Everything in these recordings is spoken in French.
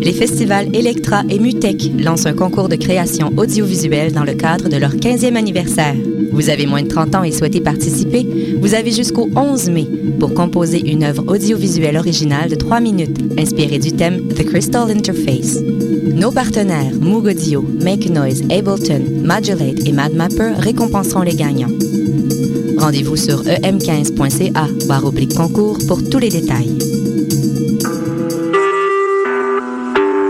Les festivals Electra et Mutec lancent un concours de création audiovisuelle dans le cadre de leur 15e anniversaire. Vous avez moins de 30 ans et souhaitez participer? Vous avez jusqu'au 11 mai pour composer une œuvre audiovisuelle originale de 3 minutes inspirée du thème The Crystal Interface. Nos partenaires Moog Audio, Make Noise, Ableton, Modulate et MadMapper récompenseront les gagnants. Rendez-vous sur em15.ca barre oblique concours pour tous les détails.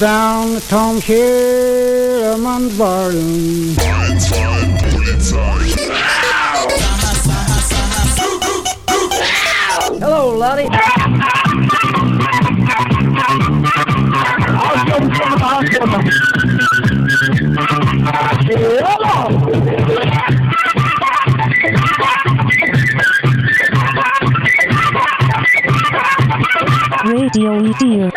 down the Tom Sherman's Barroom. Hello, Lottie. Radio Edir.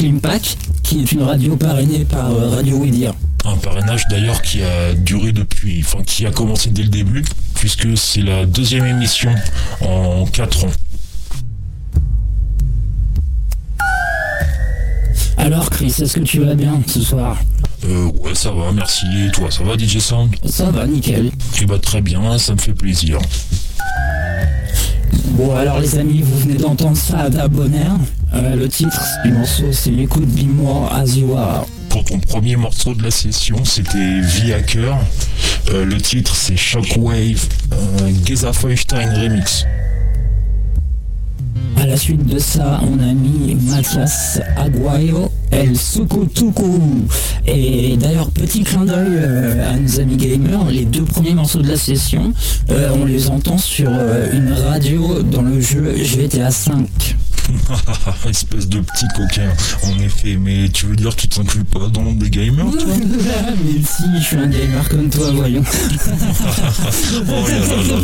À Schlimpack, qui est une radio parrainée par euh, Radio Widia. Un parrainage d'ailleurs qui a duré depuis, enfin qui a commencé dès le début, puisque c'est la deuxième émission en 4 ans. Alors Chris, est-ce que tu vas bien ce soir? Euh, ouais, ça va, merci. Et toi, ça va, DJ Sound? Ça va, nickel. Eh bah, très bien, ça me fait plaisir. Bon alors les amis, vous venez d'entendre Saada Bonner. Euh, le titre du morceau c'est l'écoute Be More As You Are. Pour ton premier morceau de la session, c'était V Hacker. Euh, le titre, c'est Shockwave euh, Geza Feuchtstein Remix. À la suite de ça, on a mis Mathias Aguayo, El Sukutuku. Et d'ailleurs, petit clin d'œil à nos amis gamers, les deux premiers morceaux de la session, on les entend sur une radio dans le jeu GTA V. Espèce de petit coquin, en effet. Mais tu veux dire que tu t'inclus pas dans le monde des gamers, toi? Mais si, je suis un gamer comme toi, voyons. Oh là là là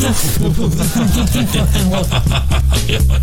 là.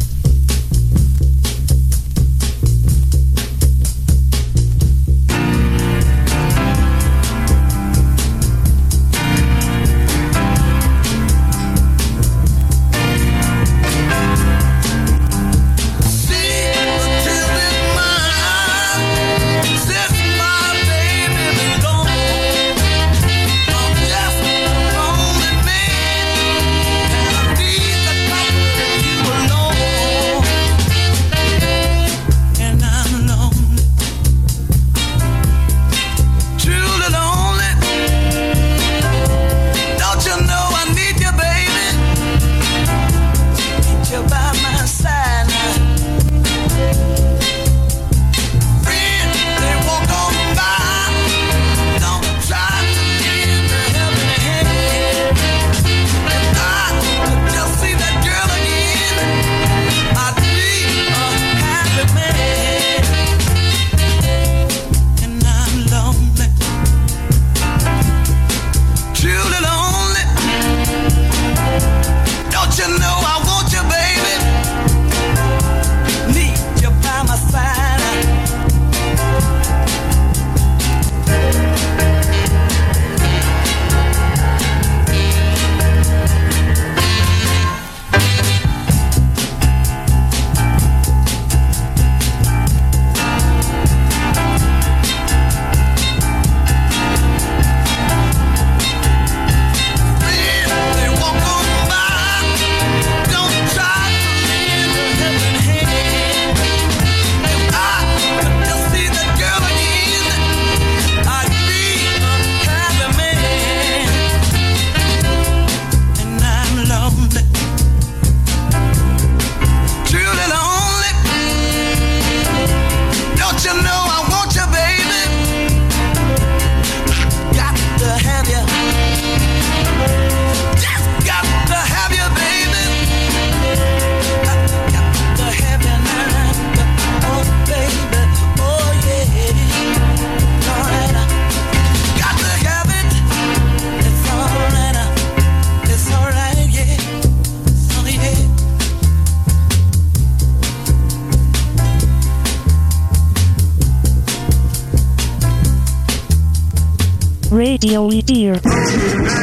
DOE dear.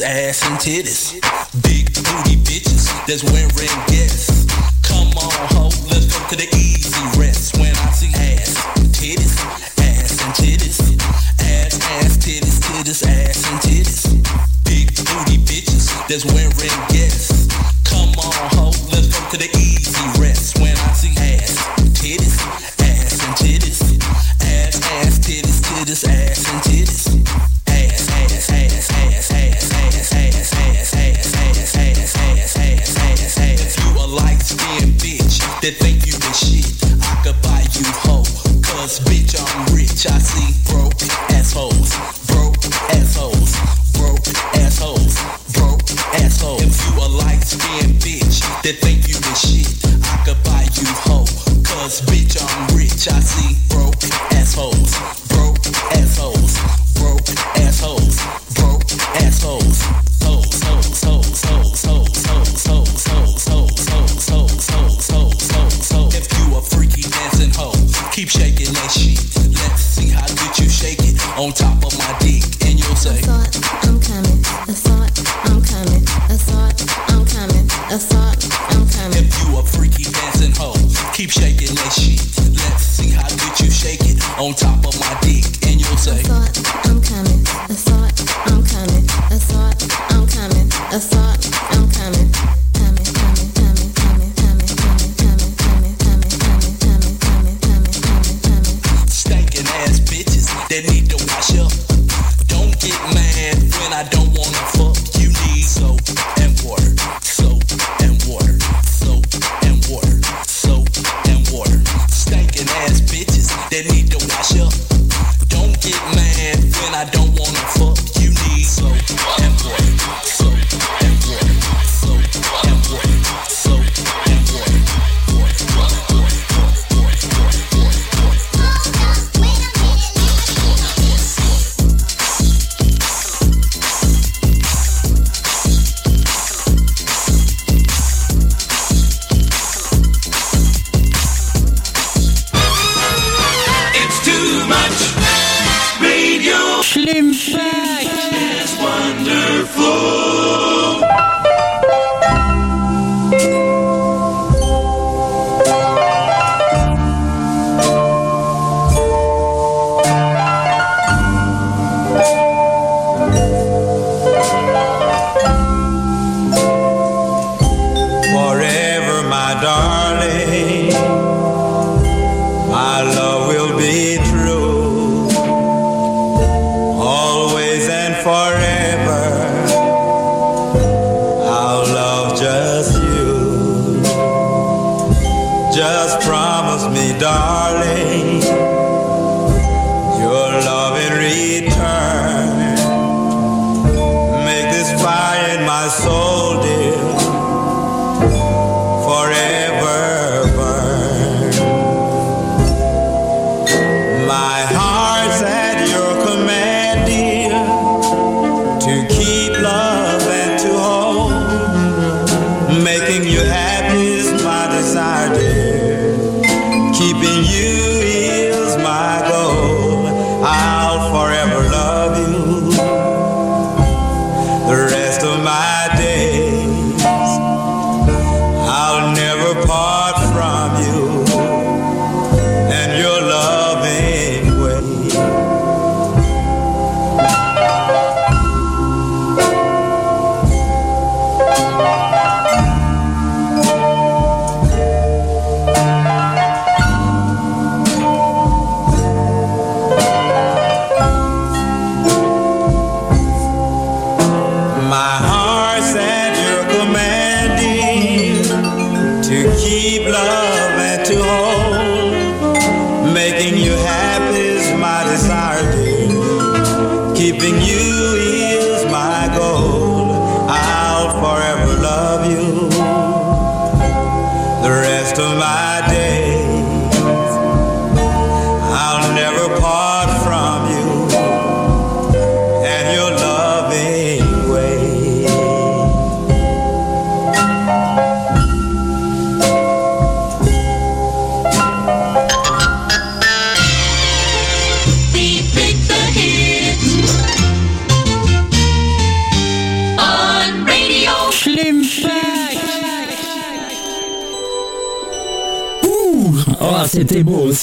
ass, and titties. Big booty bitches that's wearing A thought I'm coming.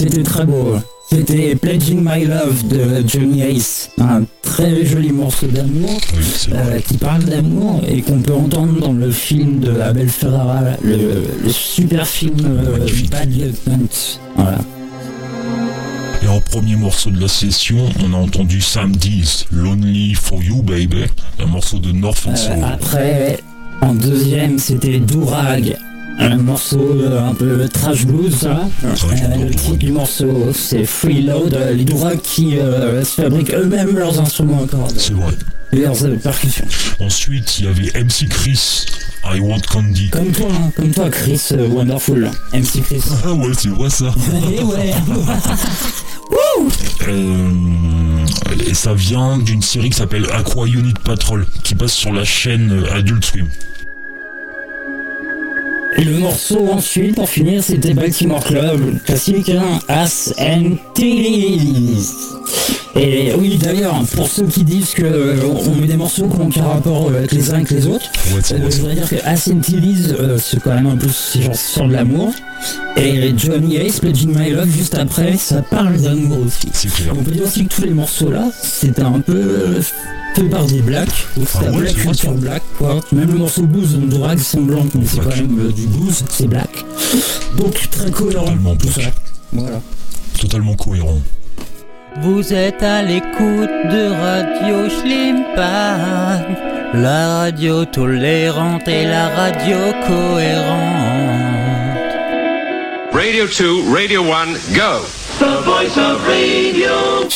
C'était très beau. C'était Pledging My Love de Johnny Ace, un très joli morceau d'amour euh, qui parle d'amour et qu'on peut entendre dans le film de Abel Ferrara, le, le super film euh, Bad Lieutenant. Voilà. Et en premier morceau de la session, on a entendu Sam Dees, Lonely for You Baby, un morceau de North and Soul. Euh, après, en deuxième, c'était Dourag. Un morceau un peu trash blues, ça. Euh, le titre du morceau, c'est Freeload. Les Dourag qui euh, se fabriquent eux-mêmes leurs instruments à cordes. C'est vrai. Et leurs euh, percussions. Ensuite, il y avait MC Chris, I Want Candy. Comme toi, hein, comme toi, Chris Wonderful. MC Chris. Ah ouais, c'est vrai ça. Eh ouais. Euh, et ça vient d'une série qui s'appelle Aqua Unit Patrol, qui passe sur la chaîne Adult Swim. Et le morceau ensuite, pour finir, c'était Baltimore Club, classique, hein, Ass and Titties. Et oui, d'ailleurs, pour ceux qui disent que euh, on met des morceaux qui n'ont aucun rapport euh, avec les uns avec les autres, euh, je voudrais dire que Ass and Titties, euh, c'est quand même un peu c'est genre sur de l'amour. Et Johnny Ace, Pledging My Love, juste après, ça parle d'amour aussi. On peut dire aussi que tous les morceaux là, c'était un peu fait par des blacks, donc c'était Ah ouais, black sur black, quoi. Même le morceau blues de Drag, c'est blanc, mais c'est quand même du blues, c'est black. Donc très cohérent. tout ça. Voilà. Totalement cohérent. Vous êtes à l'écoute de Radio Schlimpan, la radio tolérante et la radio cohérente. Radio 2, Radio 1, go. The voice of radio.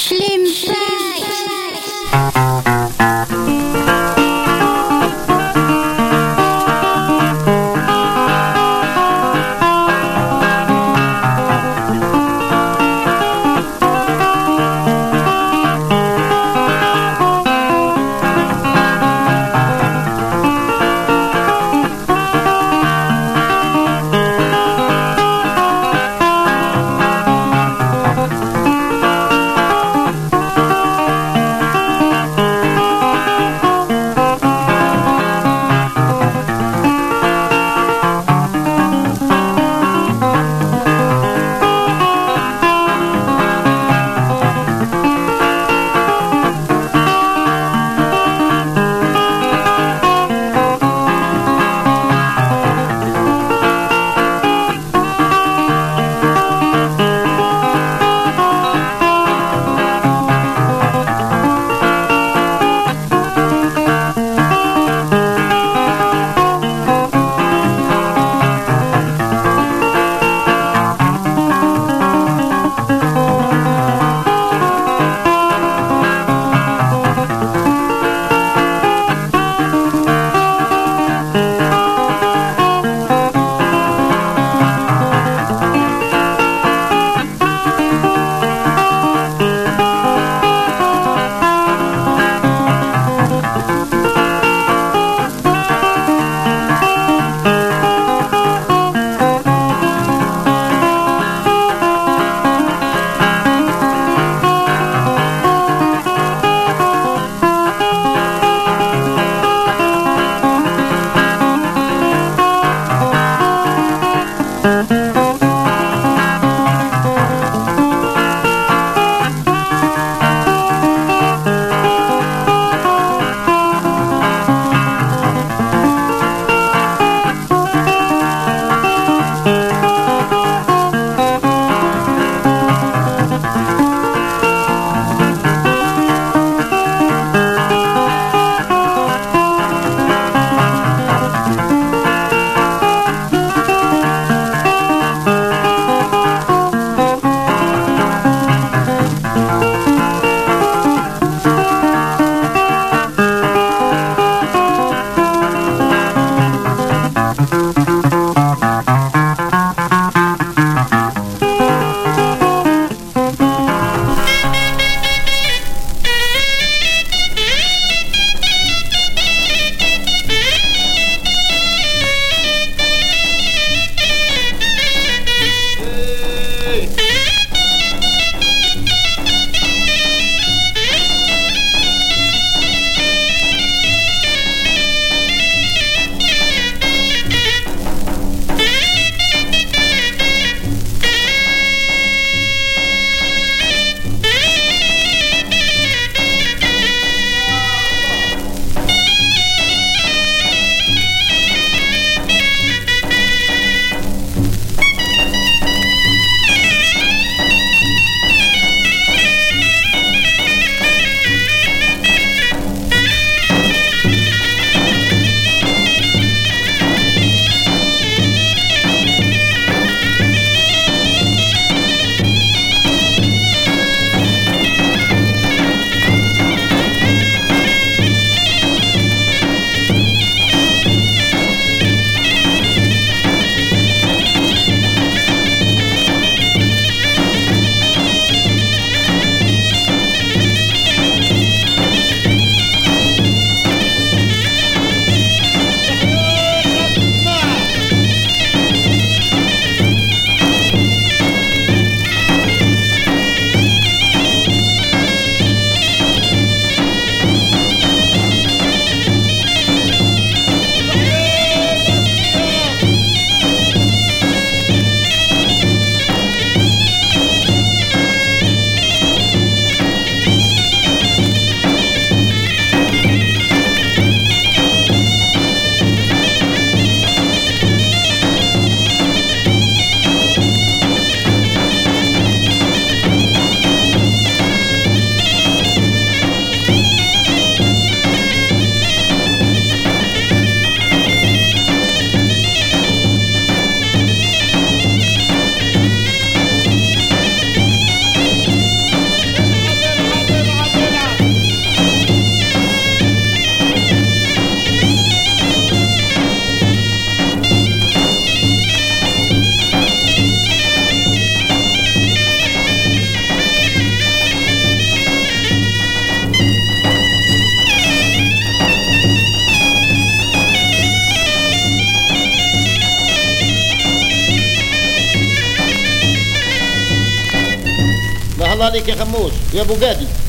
Barroso e Edu Guedes.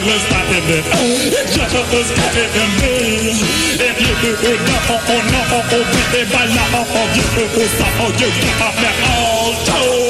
of us started it. Just of us started. If you do it, no, oh, no, oh, baby, by law, oh, you do it, so, oh, you got me all told.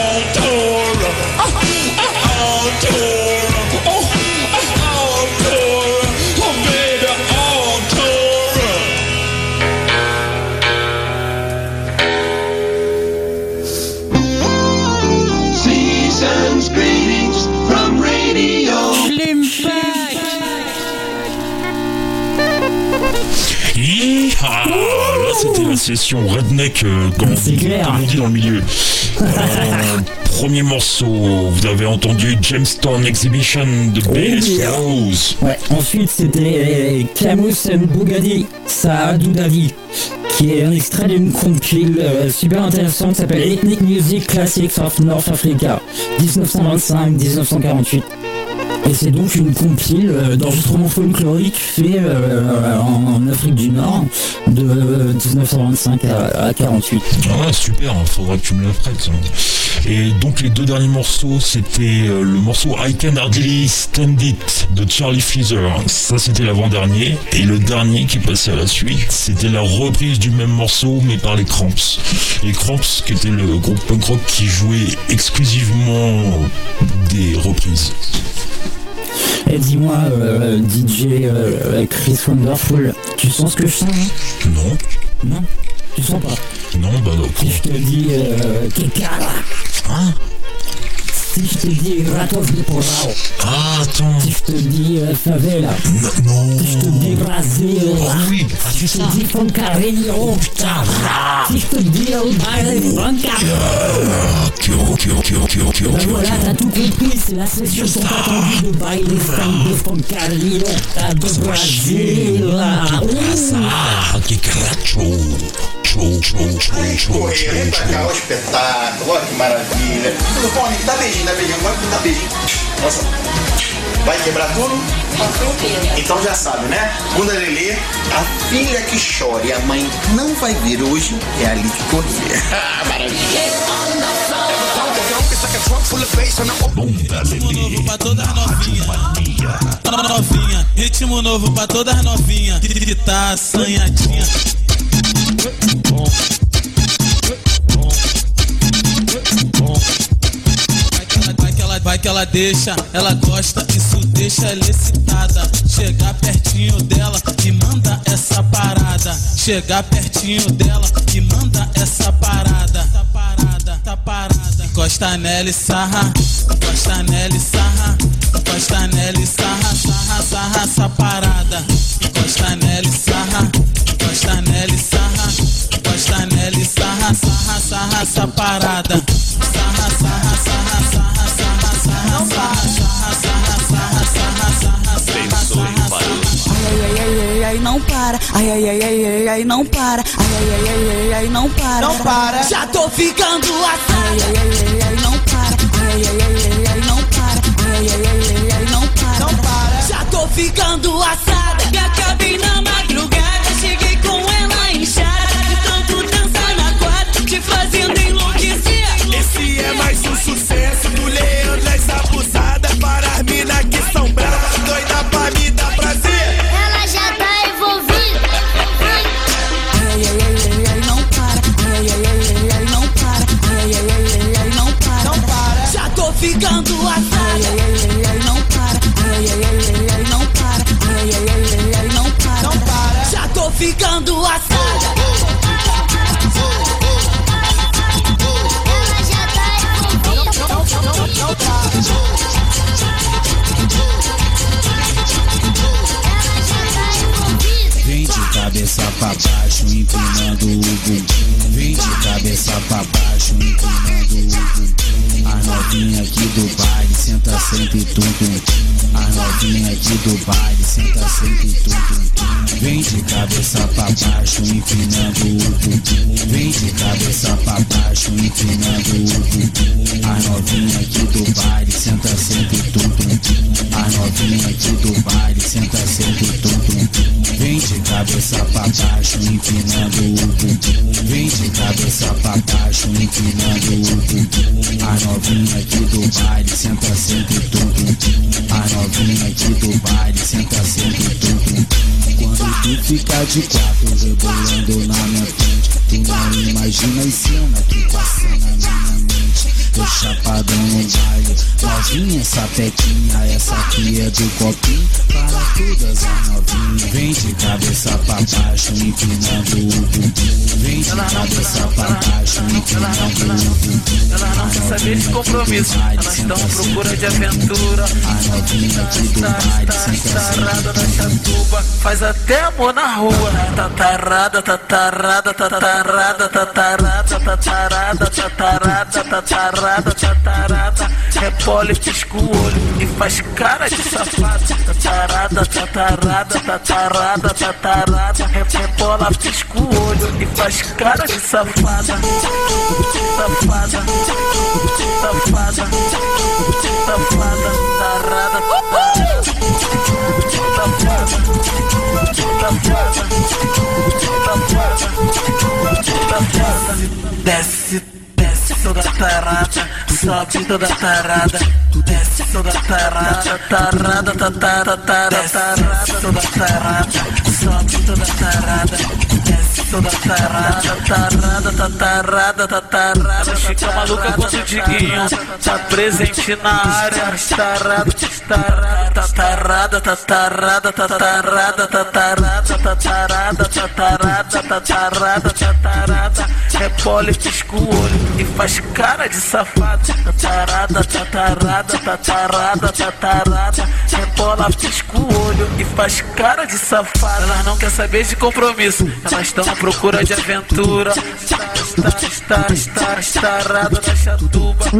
Yeehaw Là, c'était la session redneck, euh, comme, C'est clair. comme on dit dans le milieu. Euh, premier morceau, vous avez entendu Jamestown Exhibition de Bass yeah. Rose. Ouais, ensuite c'était Camus and Bugatti, Saadou Davi, qui est un extrait d'une compile euh, super intéressante qui s'appelle Ethnic Music Classics of North Africa, 1925-1948. Et c'est donc une compile euh, d'enregistrements folkloriques faits euh, en, en Afrique du Nord de euh, 1925 à, à 48. Ah, super, faudra que tu me la prêtes. hein. Et donc les deux derniers morceaux, c'était euh, le morceau I Can Hardly Stand It de Charlie Feather. Ça, c'était l'avant-dernier. Et le dernier qui passait à la suite, c'était la reprise du même morceau, mais par les Cramps. Les Cramps, qui était le groupe punk rock qui jouait exclusivement des reprises. Et dis-moi, euh, DJ euh, Chris Wonderful, tu sens ce que je sens hein Non. Non? Tu sens pas? Non, bah non. Si je te dis euh, Hein? Tif te di ratov ni porrao. Ah, attends. Tif te di euh, favela. Non. Tif te di Brasil. Ah oui. Tif te ah, di Foncarello. Putain. Tif te di El Baile Foncarello. Ben voilà, t'as tout compris. C'est la session sont attendue de Baile de Foncarello. De Brasil. Ah, que cracho. Show, show, show, show, show, show. Correr, espetáculo, olha que maravilha. Tudo bom, tá beijinho? Dá beijinho, agora dá beijinho. Nossa, vai quebrar tudo? Então já sabe, né? Bunda Lelê, a filha que chora e a mãe não vai vir hoje é ali que correr. Bunda Lelê. pra todas novinha. Novinha, ritmo novo pra todas novinha. Que tá assanhadinha. Vai que ela, deixa, ela gosta, isso deixa ela excitada. Chegar pertinho dela e manda essa parada. Chegar pertinho dela e manda essa parada. Tá parada, tá parada. Encosta nela e sarra, encosta nela e sarra, encosta nela e sarra, sarra, sarra essa parada. Encosta nela e sarra, encosta nela e sarra, encosta nela e sarra, sarra, sarra essa parada. Ai, ai, ai, ai, ai, não para. Ai, ai, ai, ai, ai, ai, não para. Não para. Já tô ficando assada. Ai, ai, ai, ai, ai, não para. Ai, ai, ai, ai, ai, não para. Ai, ai, ai, ai, ai, não para. Não para. Já tô ficando assada. Baixo, o bumbum. Vem de cabeça pra baixo, empinando o bumbum. A novinha tum tum. A novinha do baile, senta sempre tum tum tum. Vem de cabeça pra baixo, empinando o bumbum. Vem de cabeça pra baixo, empinando o bumbum. A novinha do baile, senta sempre tum tum tum. A novinha do baile, senta sempre tum tum tum. Vem de cabeça pra baixo, empinando o bumbum. Vem de cabeça pra baixo, empinando o bumbum. A novinha aqui do baile, senta sempre tu. A novinha do baile, senta sendo tu. Quando tu fica de quatro rebolando na minha frente, tu não imagina e cena que passa na minha frente. Tô chapadão no baile, novinha essa pequinha, essa aqui é do copinho. Para todas as novinhas, vem de cabeça pra baixo, empinando o bumbum. Vem de cabeça pra baixo, empinando o bumbum. Ela não quer saber de compromisso, elas estão à procura de aventura. A novinha aqui do baile, senta Tarada da chatuba, faz até amor na rua. Tatarada, tatarada, tatarada, tatarada, tatarada, tatarada, tatarada, tatarada. Repole, pisca o olho e faz cara de safado. Tatarada, tatarada, tatarada, tatarada. Repola, pisca o olho e faz cara de safada. Safada, safada, safada, tarada. Desce, desce tarada, sobe toda tarada, desce toda tarada, tarada, tarada, tarada, tarada, toda tarada, sobe toda tarada, tatarada tatarada tarada, tarada, tatarada, tatarada. Fica maluca tatarada o Diguinho, tá presente na área. Tarada, tarada, tatarada, tatarada, tatarada, tatarada, tatarada, tatarada, tatarada, tatarada. É tatarada tatarada e faz cara de safado. Tatarada, tatarada, tatarada, tatarada. É tatarada tatarada o olho e faz cara de safado. tatarada não quer saber de compromisso, elas estão procura de aventura. Tá, tá, tá, tá, tá, tá,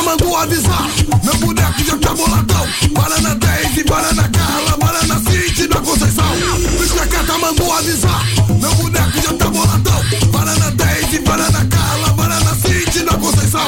já tá mandou avisar. Meu boneco já tá boladão. Banana 10 e Banana Carla, Banana City da Conceição. Bicha Cata mandou avisar. Meu boneco já tá boladão. Banana 10 e Banana Carla, Banana City da Conceição.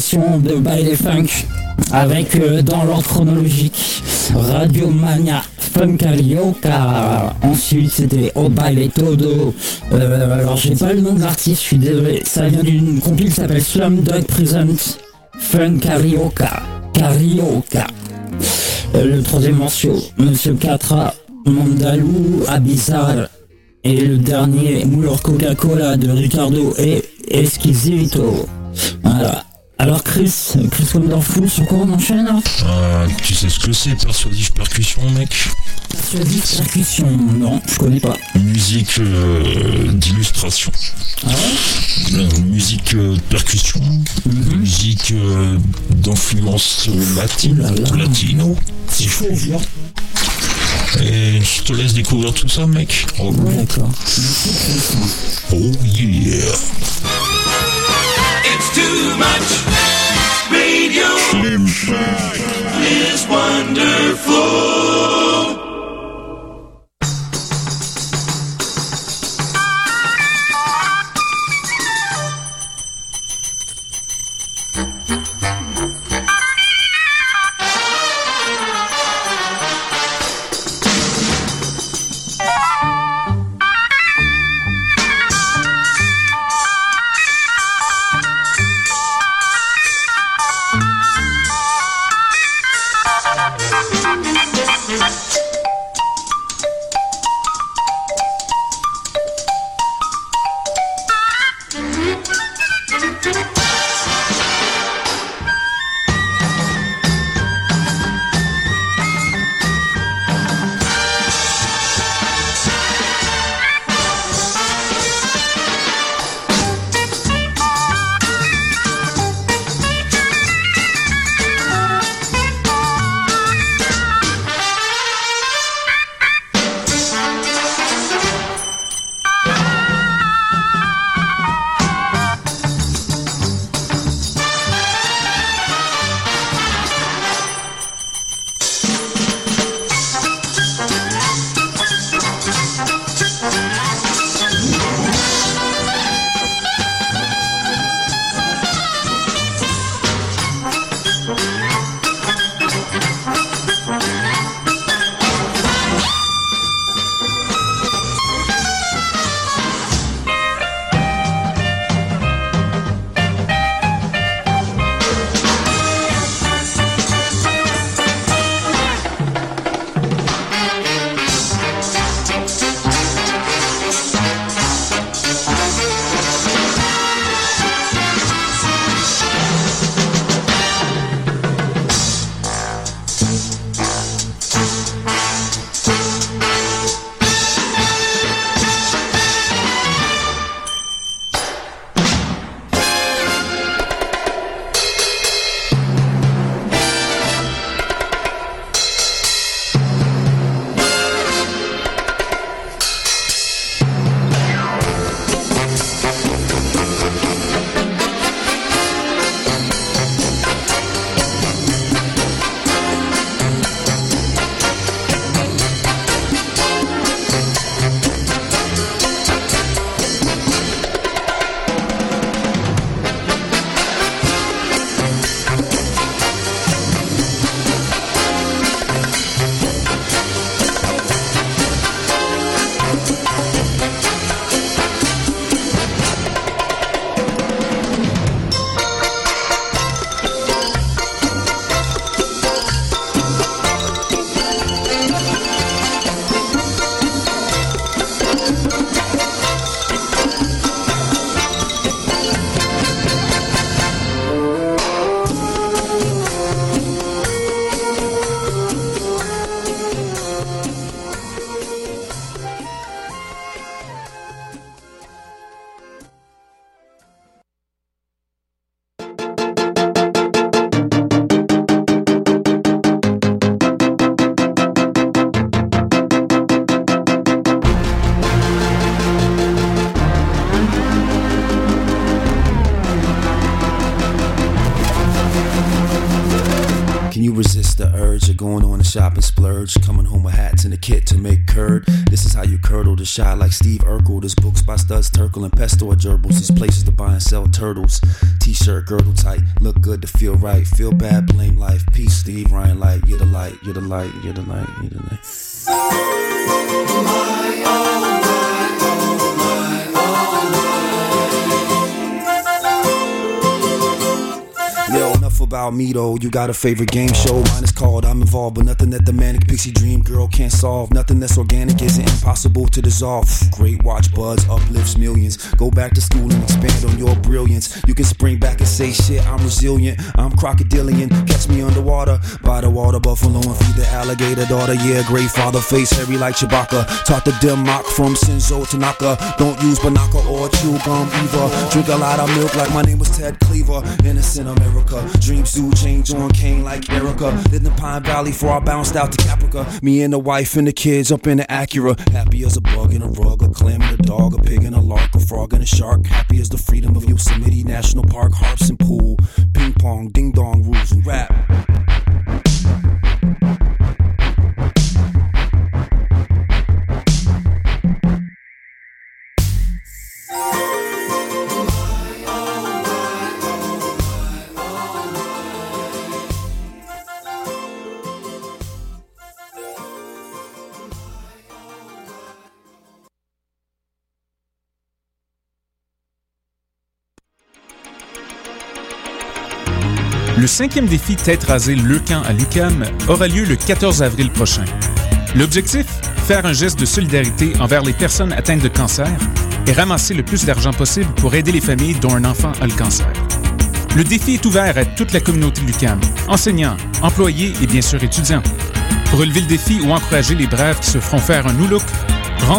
de Baile Funk avec euh, dans l'ordre chronologique Radio Mania Funk Carioca. Ensuite c'était O Baile Todo. Euh, alors j'ai pas le nom de l'artiste, je suis désolé. Ça vient d'une compil qui s'appelle Slumdog Presents Funk Carioca. Carioca. Le troisième morceau, Monsieur Catra, Mandalou, Abyssal. Et le dernier, Moulor Coca-Cola de Ricardo et Esquisito. Voilà. Alors Chris, Chris Wonderful, sur quoi on enchaîne euh, Tu sais ce que c'est, persuasive percussion, mec Persuasive percussion, non, je connais pas. Musique euh, d'illustration. Ah euh, musique euh, de percussion, mhm. musique d'influence latine, latino, c'est chaud, genre. Et je te laisse découvrir tout ça, mec. Oh, ouais, d'accord. Oh yeah Track is wonderful. Shop and splurge. Coming home with hats and a kit to make curd. This is how you curdle the shot like Steve Urkel. There's books by Studs Terkel and Pesto or gerbils. There's places to buy and sell turtles. T-shirt, girdle tight, look good to feel right. Feel bad, blame life. Peace, Steve Ryan Light. You're the light, you're the light, you're the light, you're the light. Yo, enough about me though. You got a favorite game show? Mine is called I'm Involved, but nothing that the manic pixie dream girl can't solve. Nothing that's organic isn't impossible to dissolve. Great watch buds uplifts millions. Go back to school and expand on your brilliance. You can spring back and say shit. I'm resilient. I'm crocodilian. Catch me underwater by the water buffalo and feed the alligator daughter. Yeah, great father face hairy like Chewbacca. Taught the dim mock from Sinzo Tanaka. Don't use banaka or chew gum either. Drink a lot of milk like my name was Ted Cleaver. Innocent America. Dreams do change on Kane like Erica. Lived in Pine Valley before I bounced out to Caprica. Me and the wife and the kids up in the Acura. Happy as a bug in a rug, a clam and a dog, a pig and a lark, a frog and a shark. Happy as the freedom of Yosemite National Park, harps and pool. Ping pong, ding dong, rules and rap. Le cinquième défi Tête rasée Leucan à l'UCAM aura lieu le 14 avril prochain. L'objectif? Faire un geste de solidarité envers les personnes atteintes de cancer et ramasser le plus d'argent possible pour aider les familles dont un enfant a le cancer. Le défi est ouvert à toute la communauté l'UCAM, enseignants, employés et bien sûr étudiants. Pour relever le défi ou encourager les braves qui se feront faire un new look,